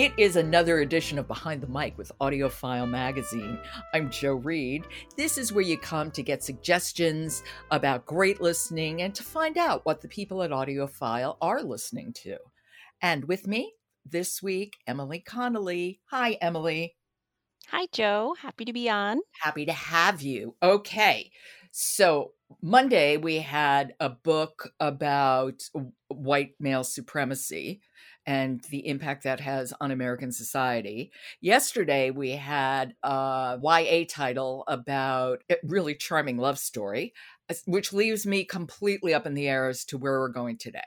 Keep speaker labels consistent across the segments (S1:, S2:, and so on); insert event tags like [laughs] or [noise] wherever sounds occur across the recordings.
S1: It is another edition of Behind the Mic with AudioFile Magazine. I'm Jo Reed. This is where you come to get suggestions about great listening and to find out what the people at AudioFile are listening to. And with me this week, Emily Connolly. Hi, Emily.
S2: Hi, Jo. Happy to be on.
S1: Happy to have you. Okay. So, Monday we had a book about white male supremacy and the impact that has on American society. Yesterday, we had a YA title about a really charming love story, which leaves me completely up in the air as to where we're going today.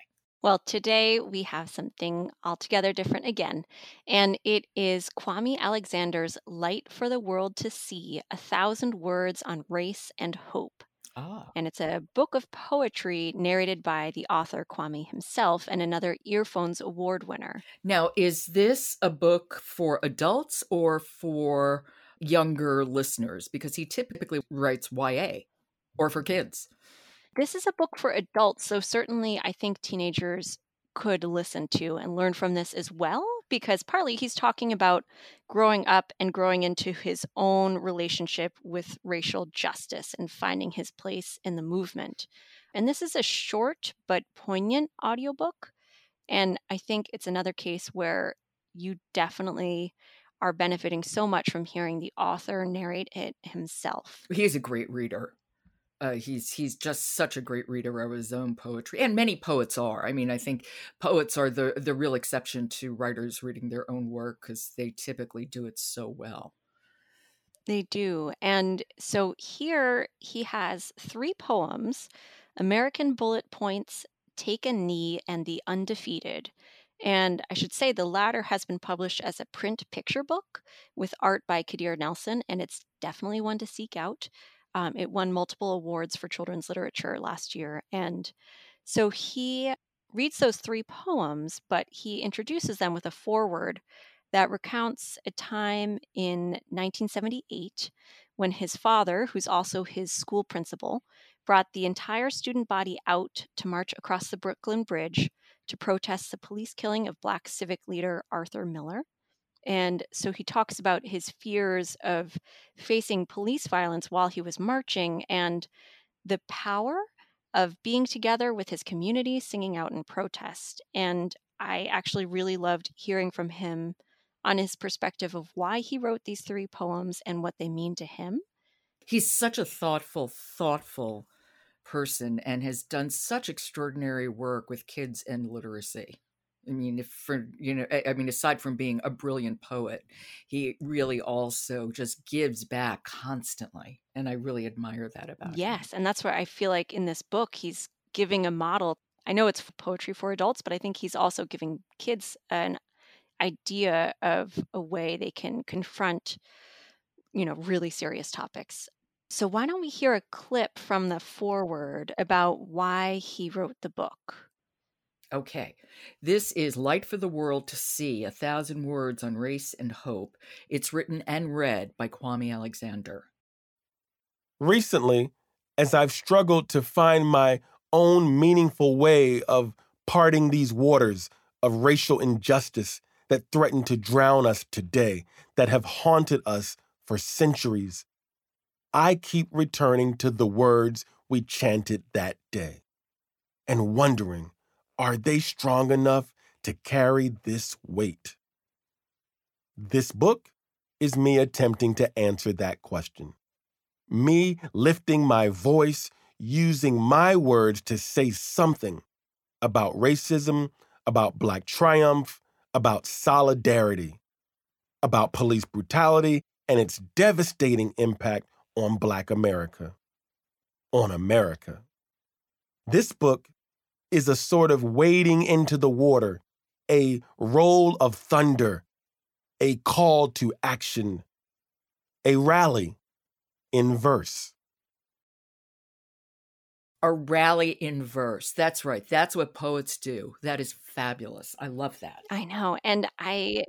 S2: Well, today we have something altogether different again, and it is Kwame Alexander's Light for the World to See A Thousand Words on Race and Hope. Ah. And it's a book of poetry narrated by the author Kwame himself and another Earphones Award winner.
S1: Now, is this a book for adults or for younger listeners? Because he typically writes YA or for kids.
S2: This is a book for adults, so certainly I think teenagers could listen to and learn from this as well because partly he's talking about growing up and growing into his own relationship with racial justice and finding his place in the movement. And this is a short but poignant audiobook. And I think it's another case where you definitely are benefiting so much from hearing the author narrate it himself.
S1: He's a great reader. Uh, he's he's just such a great reader of his own poetry, and many poets are. I mean, I think poets are the the real exception to writers reading their own work because they typically do it so well.
S2: They do, and so here he has three poems: "American Bullet Points," "Take a Knee," and "The Undefeated." And I should say the latter has been published as a print picture book with art by Kadir Nelson, and it's definitely one to seek out. Um, it won multiple awards for children's literature last year. And so he reads those three poems, but he introduces them with a foreword that recounts a time in 1978 when his father, who's also his school principal, brought the entire student body out to march across the Brooklyn Bridge to protest the police killing of Black civic leader Arthur Miller. And so he talks about his fears of facing police violence while he was marching and the power of being together with his community, singing out in protest. And I actually really loved hearing from him on his perspective of why he wrote these three poems and what they mean to him.
S1: He's such a thoughtful, thoughtful person and has done such extraordinary work with kids and literacy. I mean, if for you know, I, mean, aside from being a brilliant poet, he really also just gives back constantly, and I really admire that about
S2: yes, him. Yes, and that's where I feel like in this book he's giving a model. I know it's poetry for adults, but I think he's also giving kids an idea of a way they can confront, you know, really serious topics. So why don't we hear a clip from the foreword about why he wrote the book?
S1: Okay. This is Light for the World to See A Thousand Words on Race and Hope. It's written and read by Kwame Alexander.
S3: Recently, as I've struggled to find my own meaningful way of parting these waters of racial injustice that threaten to drown us today, that have haunted us for centuries, I keep returning to the words we chanted that day and wondering are they strong enough to carry this weight? This book is me attempting to answer that question. Me lifting my voice, using my words to say something about racism, about Black triumph, about solidarity, about police brutality and its devastating impact on Black America, on America. This book is a sort of wading into the water, a roll of thunder, a call to action, a rally in verse.
S1: A rally in verse. That's right. That's what poets do. That is fabulous. I love that.
S2: I know. And I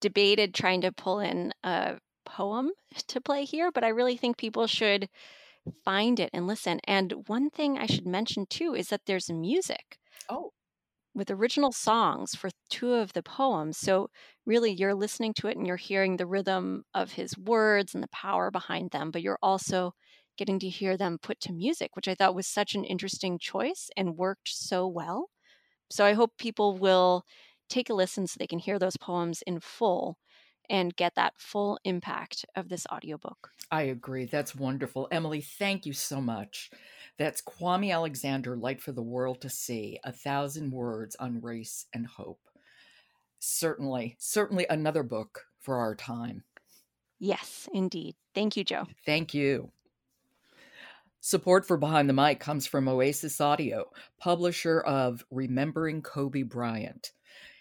S2: debated trying to pull in a poem [laughs] to play here, but I really think people should find it and listen. And one thing I should mention too is that there's music.
S1: Oh.
S2: with original songs for two of the poems. So, really, you're listening to it and you're hearing the rhythm of his words and the power behind them, but you're also getting to hear them put to music, which I thought was such an interesting choice and worked so well. So, I hope people will take a listen so they can hear those poems in full and get that full impact of this audiobook.
S1: I agree. That's wonderful. Emily, thank you so much. That's Kwame Alexander, Light for the World to See, A Thousand Words on Race and Hope. Certainly, certainly another book for our time.
S2: Yes, indeed. Thank you, Jo.
S1: Thank you. Support for Behind the Mic comes from Oasis Audio, publisher of Remembering Kobe Bryant.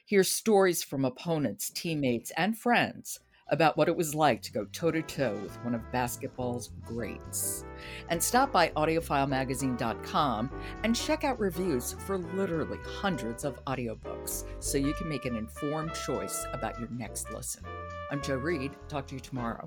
S1: Hear stories from opponents, teammates, and friends about what it was like to go toe to toe with one of basketball's greats. And stop by audiofilemagazine.com and check out reviews for literally hundreds of audiobooks so you can make an informed choice about your next listen. I'm Jo Reed. Talk to you tomorrow.